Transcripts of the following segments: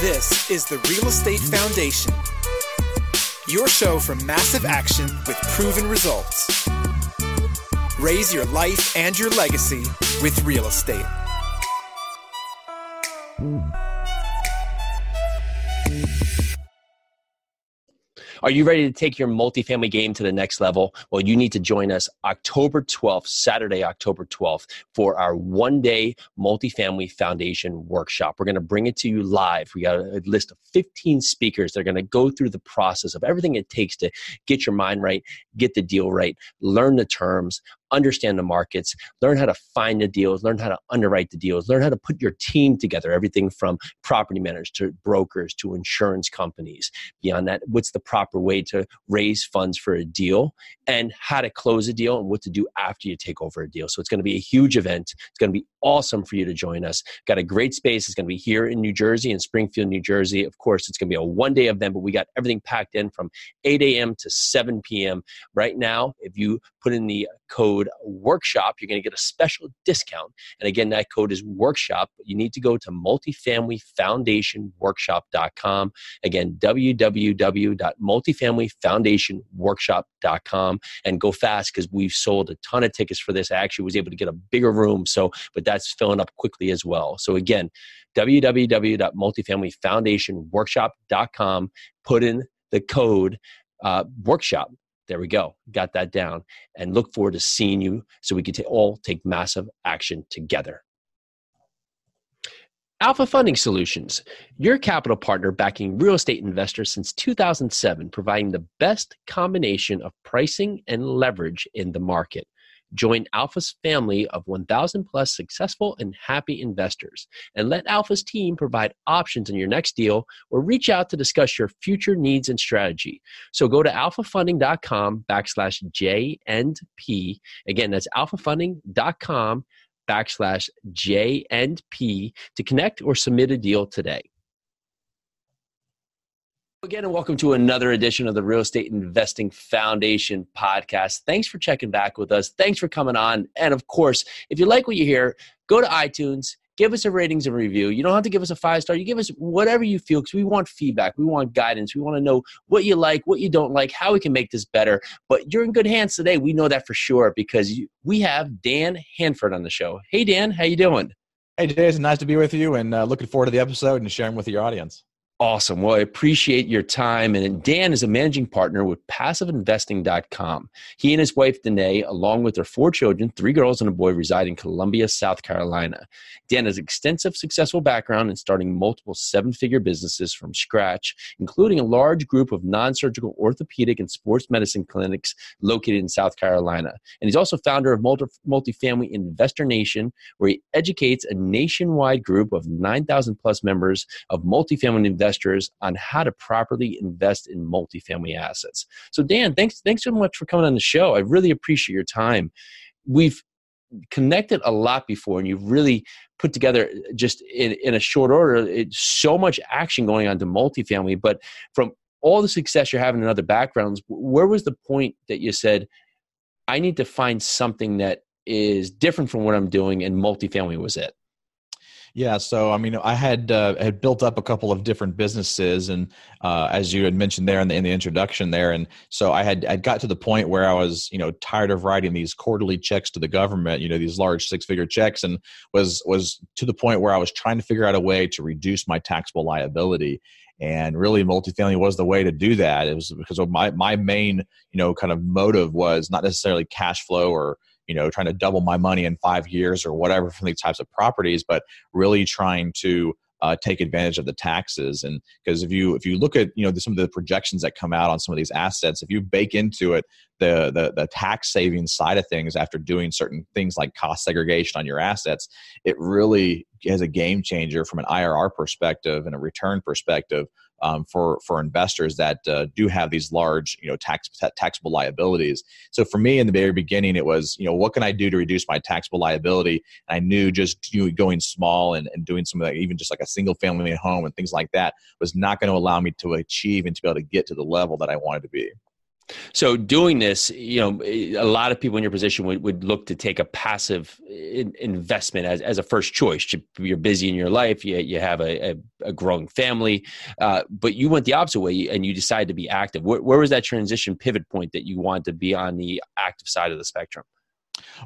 This is the Real Estate Foundation, your show for massive action with proven results. Raise your life and your legacy with real estate. Are you ready to take your multifamily game to the next level? Well, you need to join us October 12th, Saturday, October 12th, for our one day multifamily foundation workshop. We're going to bring it to you live. We got a list of 15 speakers that are going to go through the process of everything it takes to get your mind right, get the deal right, learn the terms, understand the markets, learn how to find the deals, learn how to underwrite the deals, learn how to put your team together, everything from property managers to brokers to insurance companies. Beyond that, what's the proper way to raise funds for a deal and how to close a deal and what to do after you take over a deal. So it's going to be a huge event. It's going to be awesome for you to join us. Got a great space. It's going to be here in New Jersey, in Springfield, New Jersey. Of course, it's going to be a one day event, but we got everything packed in from 8 a.m. to 7 p.m. Right now, if you put in the code workshop, you're going to get a special discount. And again, that code is workshop. You need to go to multifamilyfoundationworkshop.com. Again, www.multifamilyfoundationworkshop.com and go fast because we've sold a ton of tickets for this. I actually was able to get a bigger room. So, but that's filling up quickly as well. So again, www.multifamilyfoundationworkshop.com. Put in the code uh, workshop there we go. Got that down. And look forward to seeing you so we can t- all take massive action together. Alpha Funding Solutions, your capital partner backing real estate investors since 2007, providing the best combination of pricing and leverage in the market. Join Alpha's family of 1,000 plus successful and happy investors, and let Alpha's team provide options in your next deal or reach out to discuss your future needs and strategy. So go to alphafunding.com backslash J and P. Again, that's alphafunding.com backslash J and P to connect or submit a deal today. Again, and welcome to another edition of the Real Estate Investing Foundation podcast. Thanks for checking back with us. Thanks for coming on. And of course, if you like what you hear, go to iTunes, give us a ratings and review. You don't have to give us a five star. You give us whatever you feel because we want feedback. We want guidance. We want to know what you like, what you don't like, how we can make this better. But you're in good hands today. We know that for sure because we have Dan Handford on the show. Hey, Dan, how you doing? Hey, Jason, nice to be with you and uh, looking forward to the episode and sharing with your audience. Awesome. Well, I appreciate your time. And Dan is a managing partner with passiveinvesting.com. He and his wife, Danae, along with their four children, three girls and a boy, reside in Columbia, South Carolina. Dan has extensive successful background in starting multiple seven figure businesses from scratch, including a large group of non surgical orthopedic and sports medicine clinics located in South Carolina. And he's also founder of multi- multifamily Investor Nation, where he educates a nationwide group of 9,000 plus members of multifamily investors investors on how to properly invest in multifamily assets. So, Dan, thanks thanks so much for coming on the show. I really appreciate your time. We've connected a lot before, and you've really put together uh, just in, in a short order so much action going on to multifamily. But from all the success you're having in other backgrounds, where was the point that you said, I need to find something that is different from what I'm doing, and multifamily was it? Yeah, so I mean, I had uh, had built up a couple of different businesses, and uh, as you had mentioned there in the, in the introduction there, and so I had I'd got to the point where I was you know tired of writing these quarterly checks to the government, you know these large six figure checks, and was was to the point where I was trying to figure out a way to reduce my taxable liability, and really multifamily was the way to do that. It was because my my main you know kind of motive was not necessarily cash flow or you know trying to double my money in five years or whatever from these types of properties but really trying to uh, take advantage of the taxes. And because if you if you look at you know the, some of the projections that come out on some of these assets if you bake into it the, the the tax saving side of things after doing certain things like cost segregation on your assets it really is a game changer from an irr perspective and a return perspective um, for for investors that uh, do have these large you know tax taxable liabilities. So for me in the very beginning, it was you know what can I do to reduce my taxable liability? And I knew just know, going small and, and doing some of that, even just like a single family home and things like that, was not going to allow me to achieve and to be able to get to the level that I wanted to be. So doing this, you know, a lot of people in your position would, would look to take a passive in, investment as, as a first choice. You're busy in your life, you, you have a, a, a growing family, uh, but you went the opposite way and you decided to be active. Where, where was that transition pivot point that you wanted to be on the active side of the spectrum?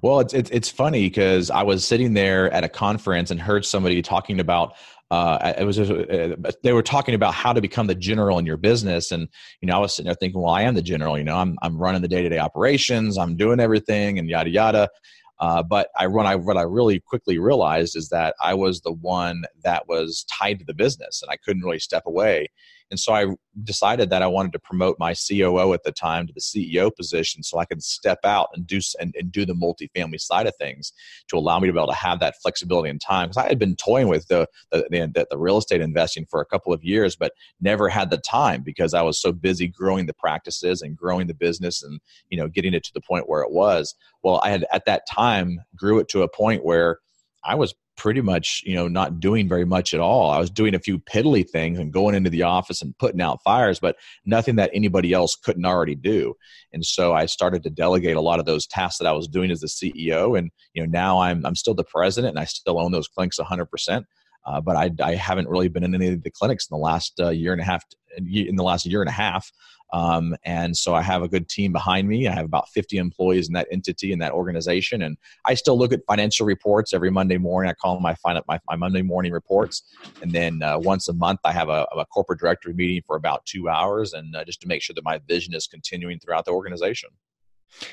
Well, it's it's, it's funny because I was sitting there at a conference and heard somebody talking about uh, it was uh, they were talking about how to become the general in your business, and you know I was sitting there thinking, well, I am the general. You know, I'm I'm running the day to day operations, I'm doing everything, and yada yada. Uh, but I run. I what I really quickly realized is that I was the one that was tied to the business, and I couldn't really step away. And so I decided that I wanted to promote my COO at the time to the CEO position so I could step out and do and, and do the multifamily side of things to allow me to be able to have that flexibility and time. Because I had been toying with the the, the the real estate investing for a couple of years, but never had the time because I was so busy growing the practices and growing the business and you know getting it to the point where it was. Well, I had at that time grew it to a point where I was pretty much you know not doing very much at all. I was doing a few piddly things and going into the office and putting out fires but nothing that anybody else couldn't already do. And so i started to delegate a lot of those tasks that i was doing as the ceo and you know now i'm i'm still the president and i still own those clinics 100% uh, but I, I haven't really been in any of the clinics in the last uh, year and a half in the last year and a half um, and so I have a good team behind me. I have about 50 employees in that entity, in that organization. And I still look at financial reports every Monday morning. I call them my, my, my Monday morning reports. And then uh, once a month, I have a, a, corporate directory meeting for about two hours and uh, just to make sure that my vision is continuing throughout the organization.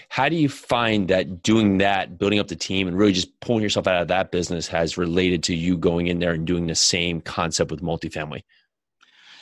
How do you find that doing that, building up the team, and really just pulling yourself out of that business has related to you going in there and doing the same concept with multifamily?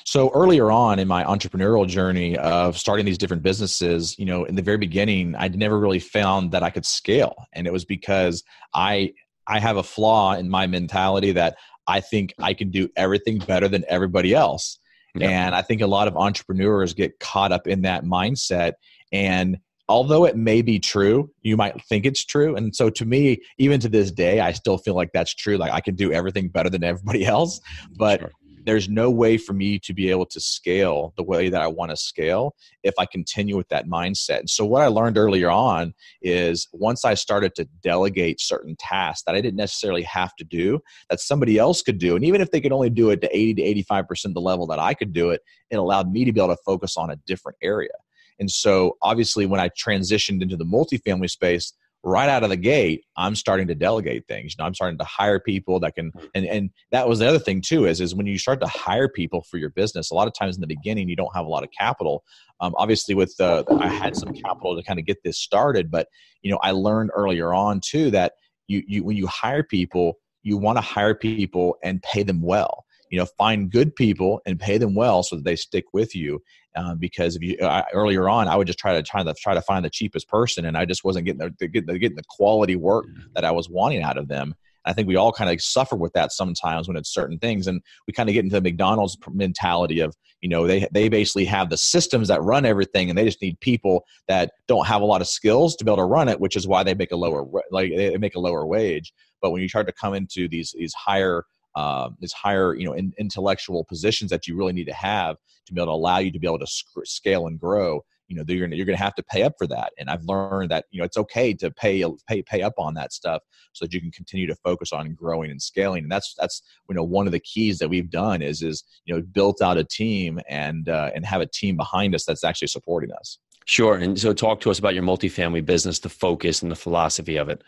So earlier on in my entrepreneurial journey of starting these different businesses, you know, in the very beginning, I never really found that I could scale, and it was because I I have a flaw in my mentality that I think I can do everything better than everybody else. Yeah. And I think a lot of entrepreneurs get caught up in that mindset. And although it may be true, you might think it's true. And so to me, even to this day, I still feel like that's true. Like I can do everything better than everybody else. But sure there's no way for me to be able to scale the way that I want to scale if I continue with that mindset. And so, what I learned earlier on is once I started to delegate certain tasks that I didn't necessarily have to do, that somebody else could do, and even if they could only do it to 80 to 85% the level that I could do it, it allowed me to be able to focus on a different area. And so, obviously, when I transitioned into the multifamily space, right out of the gate i'm starting to delegate things. You know i'm starting to hire people that can and and that was the other thing too is is when you start to hire people for your business a lot of times in the beginning you don't have a lot of capital. Um, obviously with the i had some capital to kind of get this started but you know i learned earlier on too that you, you when you hire people you want to hire people and pay them well. You know find good people and pay them well so that they stick with you uh, because if you uh, earlier on, I would just try to try to try to find the cheapest person, and I just wasn't getting the, the getting, the, quality work that I was wanting out of them. I think we all kind of suffer with that sometimes when it's certain things, and we kind of get into the McDonald's mentality of you know they they basically have the systems that run everything, and they just need people that don't have a lot of skills to be able to run it, which is why they make a lower like they make a lower wage. But when you start to come into these these higher uh, these higher you know in, intellectual positions that you really need to have to be able to allow you to be able to sc- scale and grow you know you're gonna, you're to have to pay up for that. And i've learned that you know it's okay to pay pay pay up on that stuff so that you can continue to focus on growing and scaling. And that's that's you know one of the keys that we've done is is you know built out a team and uh, and have a team behind us that's actually supporting us. Sure. And so talk to us about your multifamily business the focus and the philosophy of it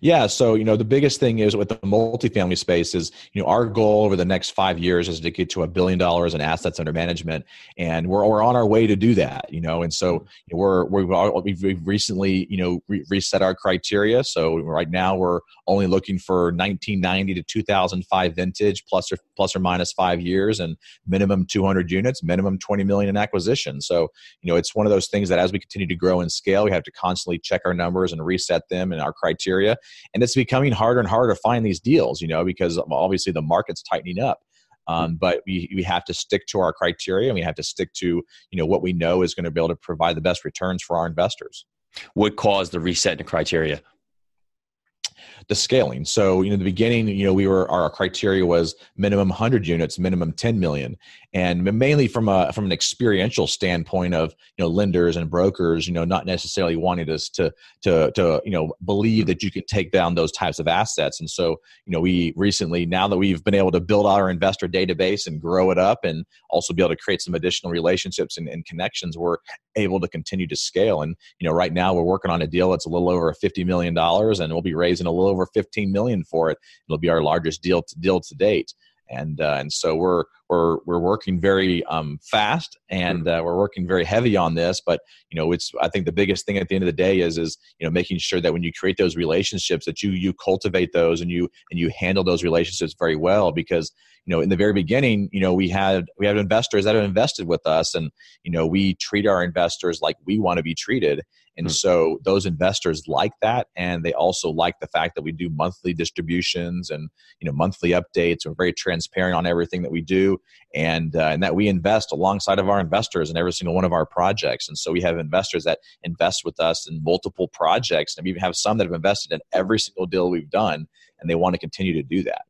yeah. So, you know, the biggest thing is with the multifamily space is, you know, our goal over the next five years is to get to a billion dollars in assets under management. And we're, we're on our way to do that, you know, and so mm-hmm. you know, we're, we've, we've recently, you know, re- reset our criteria. So right now we're only looking for 1990 to 2005 vintage plus or, plus or minus five years and minimum 200 units, minimum 20 million in acquisition. So, you know, it's one of those things that as we continue to grow and scale, we have to constantly check our numbers and reset them and our criteria area. And it's becoming harder and harder to find these deals, you know, because obviously the market's tightening up. Um, but we, we have to stick to our criteria and we have to stick to you know what we know is going to be able to provide the best returns for our investors what caused the reset in criteria the scaling. So, you know, the beginning, you know, we were our criteria was minimum 100 units, minimum 10 million, and mainly from a from an experiential standpoint of you know lenders and brokers, you know, not necessarily wanting us to to to you know believe that you could take down those types of assets. And so, you know, we recently now that we've been able to build our investor database and grow it up, and also be able to create some additional relationships and, and connections, we're able to continue to scale. And you know, right now we're working on a deal that's a little over 50 million dollars, and we'll be raising a little over 15 million for it. It'll be our largest deal to, deal to date. And uh, and so we're we're we're working very um, fast and uh, we're working very heavy on this. But you know, it's I think the biggest thing at the end of the day is is you know making sure that when you create those relationships that you you cultivate those and you and you handle those relationships very well because you know in the very beginning you know we had we had investors that have invested with us and you know we treat our investors like we want to be treated and mm-hmm. so those investors like that and they also like the fact that we do monthly distributions and you know monthly updates. We're very transparent on everything that we do and uh, and that we invest alongside of our investors in every single one of our projects. And so we have investors that invest with us in multiple projects and we even have some that have invested in every single deal we've done and they want to continue to do that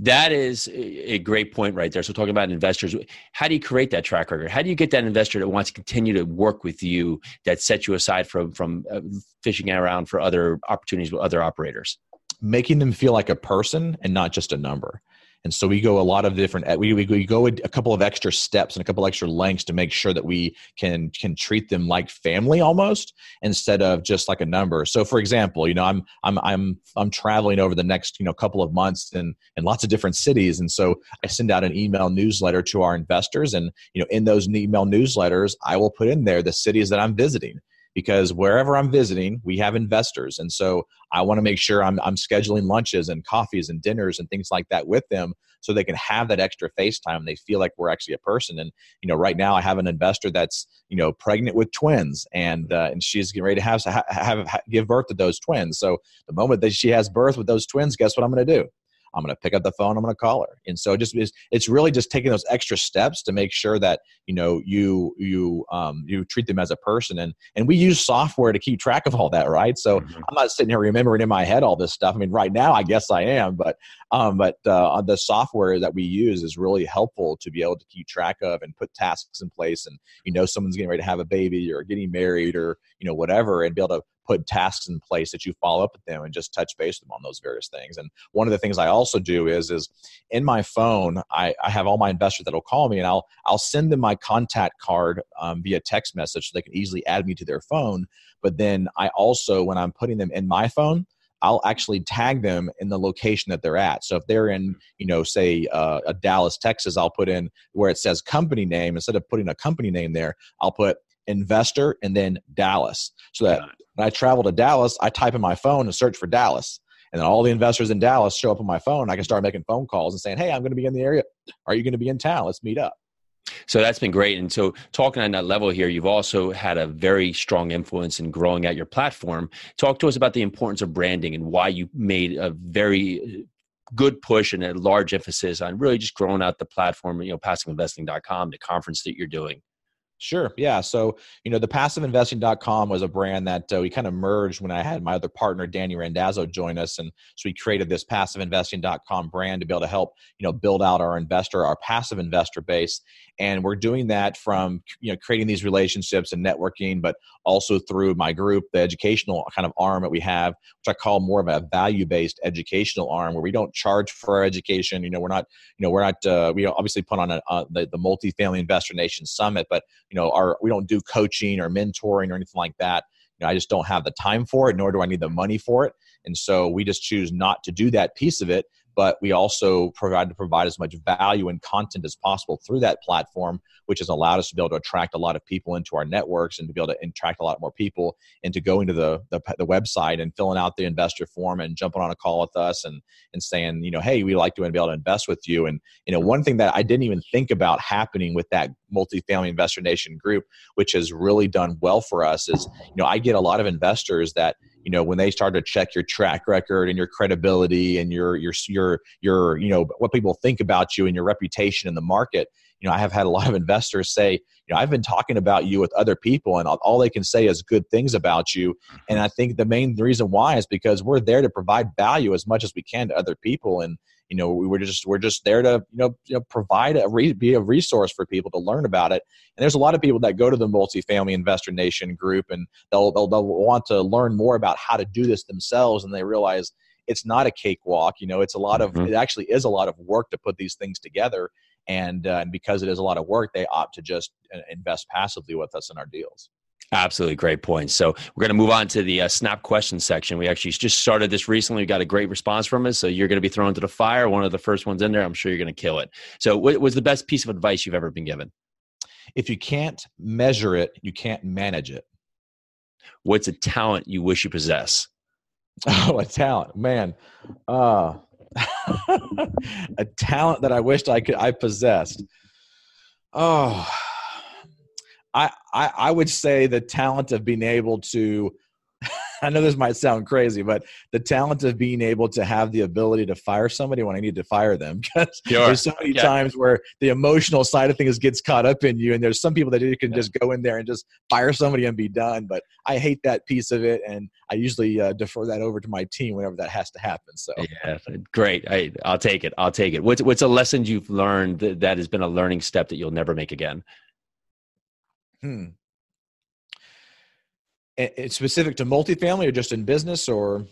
that is a great point right there. So, talking about investors, how do you create that track record? How do you get that investor that wants to continue to work with you that sets you aside from from uh, fishing around for other opportunities with other operators? Making them feel like a person and not just a number. And so we go a lot of different, we, we, we go a couple of extra steps and a couple extra lengths to make sure that we can, can treat them like family almost instead of just like a number. So for example, you know, I'm, I'm, I'm, I'm traveling over the next, you know, couple of months in, in lots of different cities. And so I send out an email newsletter to our investors and, you know, in those email newsletters, I will put in there the cities that I'm visiting because wherever I'm visiting, we have investors. And so I want to make sure I'm, I'm scheduling lunches and coffees and dinners and things like that with them so they can have that extra face time. They feel like we're actually a person. And, you know, right now I have an investor that's, you know, pregnant with twins and, uh, and she's getting ready to have, have, have, give birth to those twins. So the moment that she has birth with those twins, guess what I'm going to do? I'm going to pick up the phone. I'm going to call her. And so just it's, it's really just taking those extra steps to make sure that you know you you um, you treat them as a person. And and we use software to keep track of all that, right? So mm-hmm. I'm not sitting here remembering in my head all this stuff. I mean, right now I guess I am, but um, but uh, the software that we use is really helpful to be able to keep track of and put tasks in place. And you know, someone's getting ready to have a baby or getting married or you know whatever, and be able to put tasks in place that you follow up with them and just touch base with them on those various things. And one of the things I also do is is in my phone, I, I have all my investors that will call me and I'll I'll send them my contact card um, via text message so they can easily add me to their phone. But then I also, when I'm putting them in my phone, I'll actually tag them in the location that they're at. So if they're in, you know, say uh, a Dallas, Texas, I'll put in where it says company name instead of putting a company name there. I'll put investor and then Dallas. So that when I travel to Dallas, I type in my phone and search for Dallas. And then all the investors in Dallas show up on my phone. I can start making phone calls and saying, Hey, I'm going to be in the area. Are you going to be in town? Let's meet up. So that's been great. And so, talking on that level here, you've also had a very strong influence in growing out your platform. Talk to us about the importance of branding and why you made a very uh, good push and a large emphasis on really just growing out the platform, you know, passiveinvesting.com, the conference that you're doing. Sure. Yeah. So, you know, the passiveinvesting.com was a brand that uh, we kind of merged when I had my other partner, Danny Randazzo, join us. And so we created this passiveinvesting.com brand to be able to help, you know, build out our investor, our passive investor base. And we're doing that from, you know, creating these relationships and networking, but also through my group, the educational kind of arm that we have, which I call more of a value based educational arm where we don't charge for our education. You know, we're not, you know, we're not, uh, we obviously put on a, uh, the, the multifamily investor nation summit, but you know our we don't do coaching or mentoring or anything like that. You know i just don't have the time for it nor do i need the money for it. And so we just choose not to do that piece of it but we also provide to provide as much value and content as possible through that platform, which has allowed us to be able to attract a lot of people into our networks and to be able to attract a lot more people into going to the, the, the website and filling out the investor form and jumping on a call with us and and saying, you know, hey, we'd like to be able to invest with you. And you know, one thing that I didn't even think about happening with that multifamily investor nation group, which has really done well for us, is you know, I get a lot of investors that you know when they start to check your track record and your credibility and your your your your you know what people think about you and your reputation in the market you know i have had a lot of investors say you know i've been talking about you with other people and all they can say is good things about you and mm-hmm. i think the main reason why is because we're there to provide value as much as we can to other people and you know we were just we're just there to you know, you know provide a re, be a resource for people to learn about it. And there's a lot of people that go to the multifamily investor nation group and they'll, they'll they'll want to learn more about how to do this themselves and they realize it's not a cakewalk you know it's a lot of mm-hmm. it actually is a lot of work to put these things together. And uh, and because it is a lot of work they opt to just uh, invest passively with us in our deals Absolutely great point. So we're going to move on to the uh, snap question section. We actually just started this recently. We got a great response from us. So you're going to be thrown to the fire. One of the first ones in there. I'm sure you're going to kill it. So what was the best piece of advice you've ever been given? If you can't measure it, you can't manage it. What's a talent you wish you possess? Oh, a talent, man. Uh, a talent that I wished I could I possessed. Oh, I, I, I would say the talent of being able to I know this might sound crazy, but the talent of being able to have the ability to fire somebody when I need to fire them. Because sure. there's so many yeah. times where the emotional side of things gets caught up in you, and there's some people that you can yeah. just go in there and just fire somebody and be done. But I hate that piece of it, and I usually uh, defer that over to my team whenever that has to happen. So yeah, great. I, will take it. I'll take it. What's what's a lesson you've learned that, that has been a learning step that you'll never make again? Hmm. It's specific to multifamily or just in business or?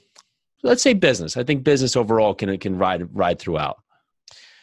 Let's say business. I think business overall can can ride ride throughout.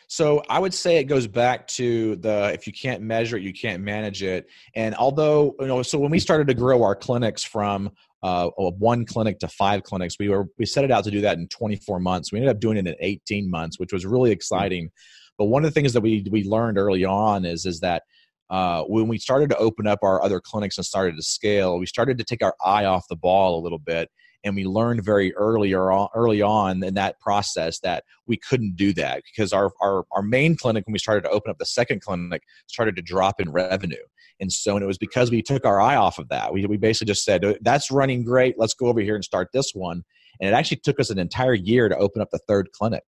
So I would say it goes back to the if you can't measure it, you can't manage it. And although you know, so when we started to grow our clinics from uh, one clinic to five clinics, we were we set it out to do that in 24 months. We ended up doing it in 18 months, which was really exciting. But one of the things that we we learned early on is is that uh, when we started to open up our other clinics and started to scale, we started to take our eye off the ball a little bit. And we learned very early or early on in that process that we couldn't do that because our, our, our main clinic, when we started to open up the second clinic, started to drop in revenue. And so and it was because we took our eye off of that. We, we basically just said, that's running great. Let's go over here and start this one. And it actually took us an entire year to open up the third clinic.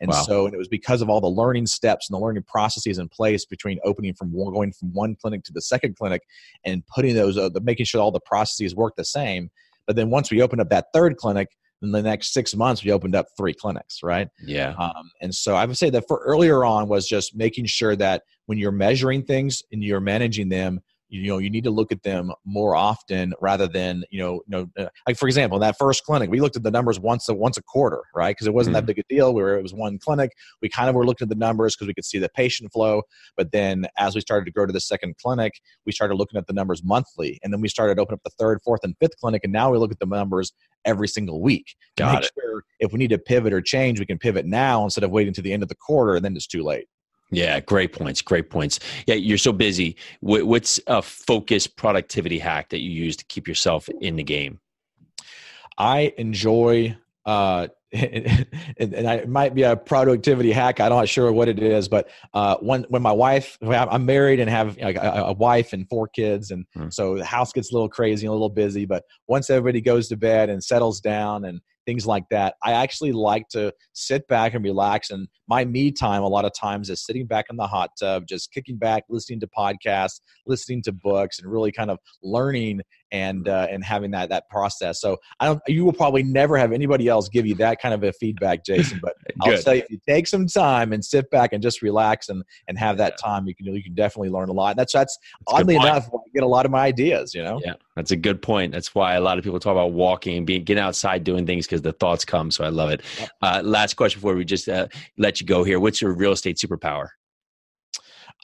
And wow. so, and it was because of all the learning steps and the learning processes in place between opening from one, going from one clinic to the second clinic and putting those, uh, the, making sure all the processes work the same. But then once we opened up that third clinic, in the next six months, we opened up three clinics, right? Yeah. Um, and so I would say that for earlier on was just making sure that when you're measuring things and you're managing them, you know you need to look at them more often rather than you know you know uh, like for example in that first clinic we looked at the numbers once a once a quarter right? Because it wasn't mm-hmm. that big a deal we were it was one clinic. We kind of were looking at the numbers because we could see the patient flow. But then as we started to grow to the second clinic we started looking at the numbers monthly. And then we started opening up the third fourth and fifth clinic and now we look at the numbers every single week Got it. Sure if we need to pivot or change we can pivot now instead of waiting to the end of the quarter and then it's too late yeah, great points. Great points. Yeah, you're so busy. What's a focus productivity hack that you use to keep yourself in the game? I enjoy, uh, and, and I, it might be a productivity hack. I'm not sure what it is, but uh, when when my wife, I'm married and have a, a wife and four kids, and hmm. so the house gets a little crazy and a little busy. But once everybody goes to bed and settles down, and things like that. I actually like to sit back and relax. And my me time, a lot of times, is sitting back in the hot tub, just kicking back, listening to podcasts, listening to books, and really kind of learning and uh, and having that that process. So I don't. You will probably never have anybody else give you that kind of a feedback, Jason. But I'll tell you, if you take some time and sit back and just relax and and have that yeah. time, you can you can definitely learn a lot. That's that's, that's oddly enough, I get a lot of my ideas. You know. Yeah, that's a good point. That's why a lot of people talk about walking, being getting outside, doing things because the thoughts come. So I love it. Uh, last question before we just uh, let you go here. What's your real estate superpower?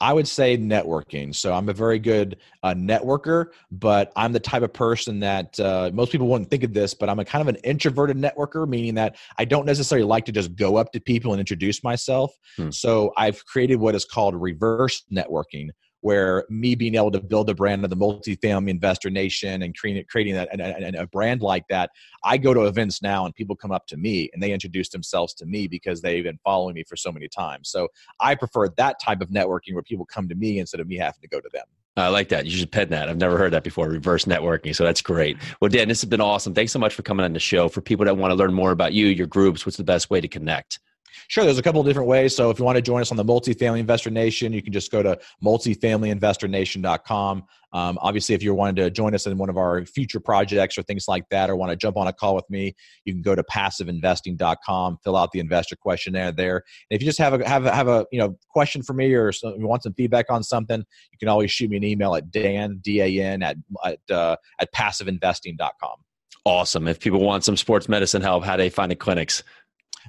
I would say networking. So I'm a very good uh, networker, but I'm the type of person that uh, most people wouldn't think of this, but I'm a kind of an introverted networker, meaning that I don't necessarily like to just go up to people and introduce myself. Hmm. So I've created what is called reverse networking, where me being able to build a brand of the multifamily investor nation and creating, creating a, a, a, brand like that, I go to events now and people come up to me and they introduce themselves to me because they've been following me for so many times. So I prefer that type of networking where people come to me instead of me having to go to them. I like that. You should pen that. I've never heard that before. Reverse networking. So that's great. Well, Dan, this has been awesome. Thanks so much for coming on the show. For people that want to learn more about you, your groups, what's the best way to connect? Sure, there's a couple of different ways. So if you want to join us on the Multifamily Investor Nation, you can just go to multifamilyinvestornation.com. Um, obviously, if you're wanting to join us in one of our future projects or things like that, or want to jump on a call with me, you can go to passiveinvesting.com, fill out the investor questionnaire there. And if you just have a have a, have a you know question for me or you want some feedback on something, you can always shoot me an email at dan d a n at at, uh, at passiveinvesting.com. Awesome. If people want some sports medicine help, how do they find the clinics?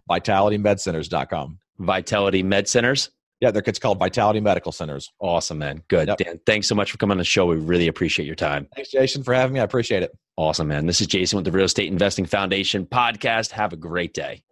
vitalitymedcenters.com. Vitality Med Centers? Yeah, it's called Vitality Medical Centers. Awesome, man. Good. Yep. Dan, thanks so much for coming on the show. We really appreciate your time. Thanks, Jason, for having me. I appreciate it. Awesome, man. This is Jason with the Real Estate Investing Foundation podcast. Have a great day.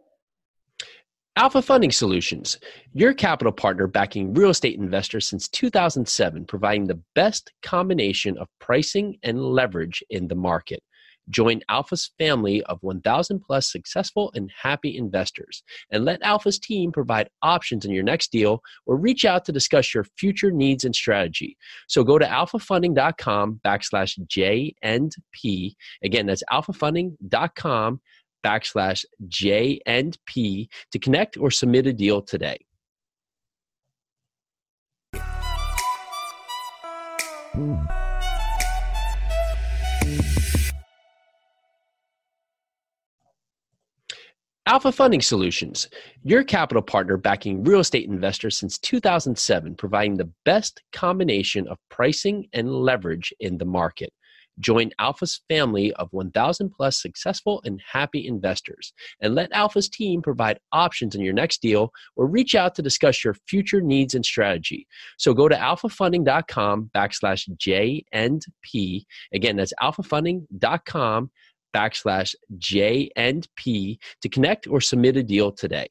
Alpha Funding Solutions, your capital partner backing real estate investors since 2007, providing the best combination of pricing and leverage in the market. Join Alpha's family of 1,000 plus successful and happy investors, and let Alpha's team provide options in your next deal or reach out to discuss your future needs and strategy. So go to alphafunding.com backslash J and P. Again, that's alphafunding.com backslash J and P to connect or submit a deal today. Hmm. Alpha Funding Solutions, your capital partner backing real estate investors since 2007, providing the best combination of pricing and leverage in the market. Join Alpha's family of 1,000 plus successful and happy investors, and let Alpha's team provide options in your next deal or reach out to discuss your future needs and strategy. So go to alphafunding.com backslash J and P. Again, that's alphafunding.com backslash J and P to connect or submit a deal today.